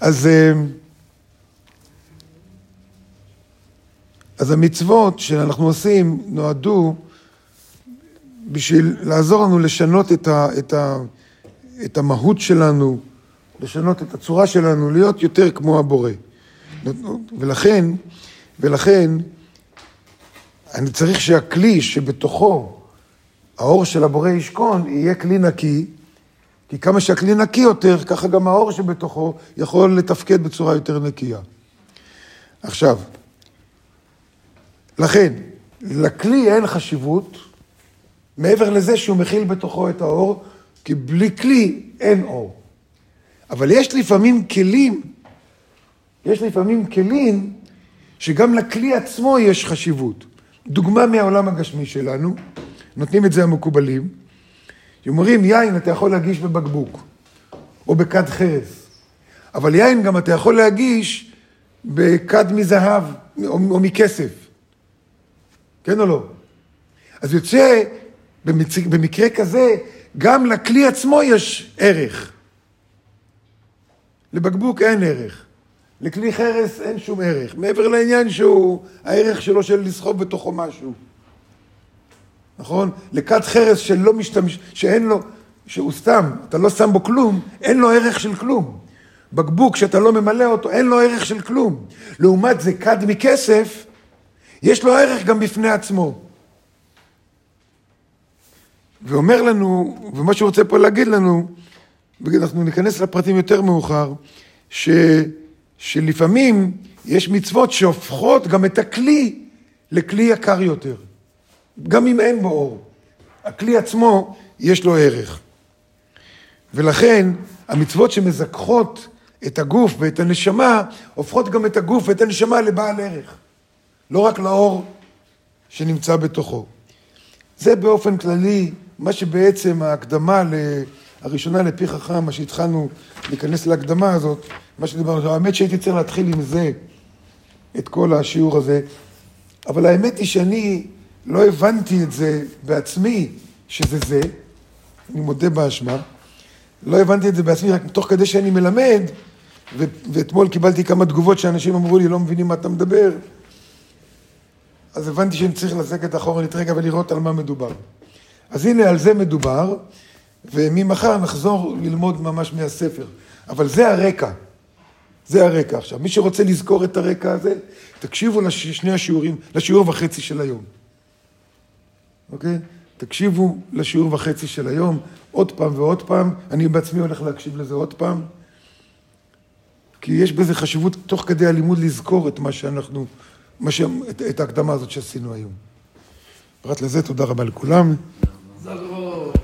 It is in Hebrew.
אז, אה, אז המצוות שאנחנו עושים נועדו בשביל לעזור לנו לשנות את, ה, את, ה, את המהות שלנו, לשנות את הצורה שלנו, להיות יותר כמו הבורא. ולכן, ולכן, אני צריך שהכלי שבתוכו האור של הבורא ישכון, יהיה כלי נקי, כי כמה שהכלי נקי יותר, ככה גם האור שבתוכו יכול לתפקד בצורה יותר נקייה. עכשיו, לכן, לכלי אין חשיבות, מעבר לזה שהוא מכיל בתוכו את האור, כי בלי כלי אין אור. אבל יש לפעמים כלים, יש לפעמים כלים שגם לכלי עצמו יש חשיבות. דוגמה מהעולם הגשמי שלנו, נותנים את זה המקובלים, שאומרים יין אתה יכול להגיש בבקבוק, או בכד חרס, אבל יין גם אתה יכול להגיש בכד מזהב או, או מכסף, כן או לא? אז יוצא במצ... במקרה כזה, גם לכלי עצמו יש ערך. לבקבוק אין ערך. לכלי חרס אין שום ערך, מעבר לעניין שהוא, הערך שלו של לסחוב בתוכו משהו. נכון? לכד חרס שלא משתמש, שאין לו, שהוא סתם, אתה לא שם בו כלום, אין לו ערך של כלום. בקבוק שאתה לא ממלא אותו, אין לו ערך של כלום. לעומת זה, כד מכסף, יש לו ערך גם בפני עצמו. ואומר לנו, ומה שהוא רוצה פה להגיד לנו, אנחנו ניכנס לפרטים יותר מאוחר, ש, שלפעמים יש מצוות שהופכות גם את הכלי לכלי יקר יותר. גם אם אין בו אור. הכלי עצמו, יש לו ערך. ולכן, המצוות שמזכחות את הגוף ואת הנשמה, הופכות גם את הגוף ואת הנשמה לבעל ערך. לא רק לאור שנמצא בתוכו. זה באופן כללי מה שבעצם ההקדמה הראשונה לפי חכם, מה שהתחלנו להיכנס להקדמה הזאת, מה שדיברנו, האמת שהייתי צריך להתחיל עם זה, את כל השיעור הזה, אבל האמת היא שאני לא הבנתי את זה בעצמי, שזה זה, אני מודה באשמה, לא הבנתי את זה בעצמי, רק תוך כדי שאני מלמד, ו- ואתמול קיבלתי כמה תגובות שאנשים אמרו לי, לא מבינים מה אתה מדבר, אז הבנתי שאני צריך לזקת אחורנית רגע ולראות על מה מדובר. אז הנה, על זה מדובר, וממחר נחזור ללמוד ממש מהספר. אבל זה הרקע. זה הרקע עכשיו. מי שרוצה לזכור את הרקע הזה, תקשיבו לשני השיעורים, לשיעור וחצי של היום. אוקיי? תקשיבו לשיעור וחצי של היום, עוד פעם ועוד פעם. אני בעצמי הולך להקשיב לזה עוד פעם. כי יש בזה חשיבות, תוך כדי הלימוד, לזכור את מה שאנחנו, מה ש... את, את ההקדמה הזאת שעשינו היום. פרט לזה, תודה רבה לכולם.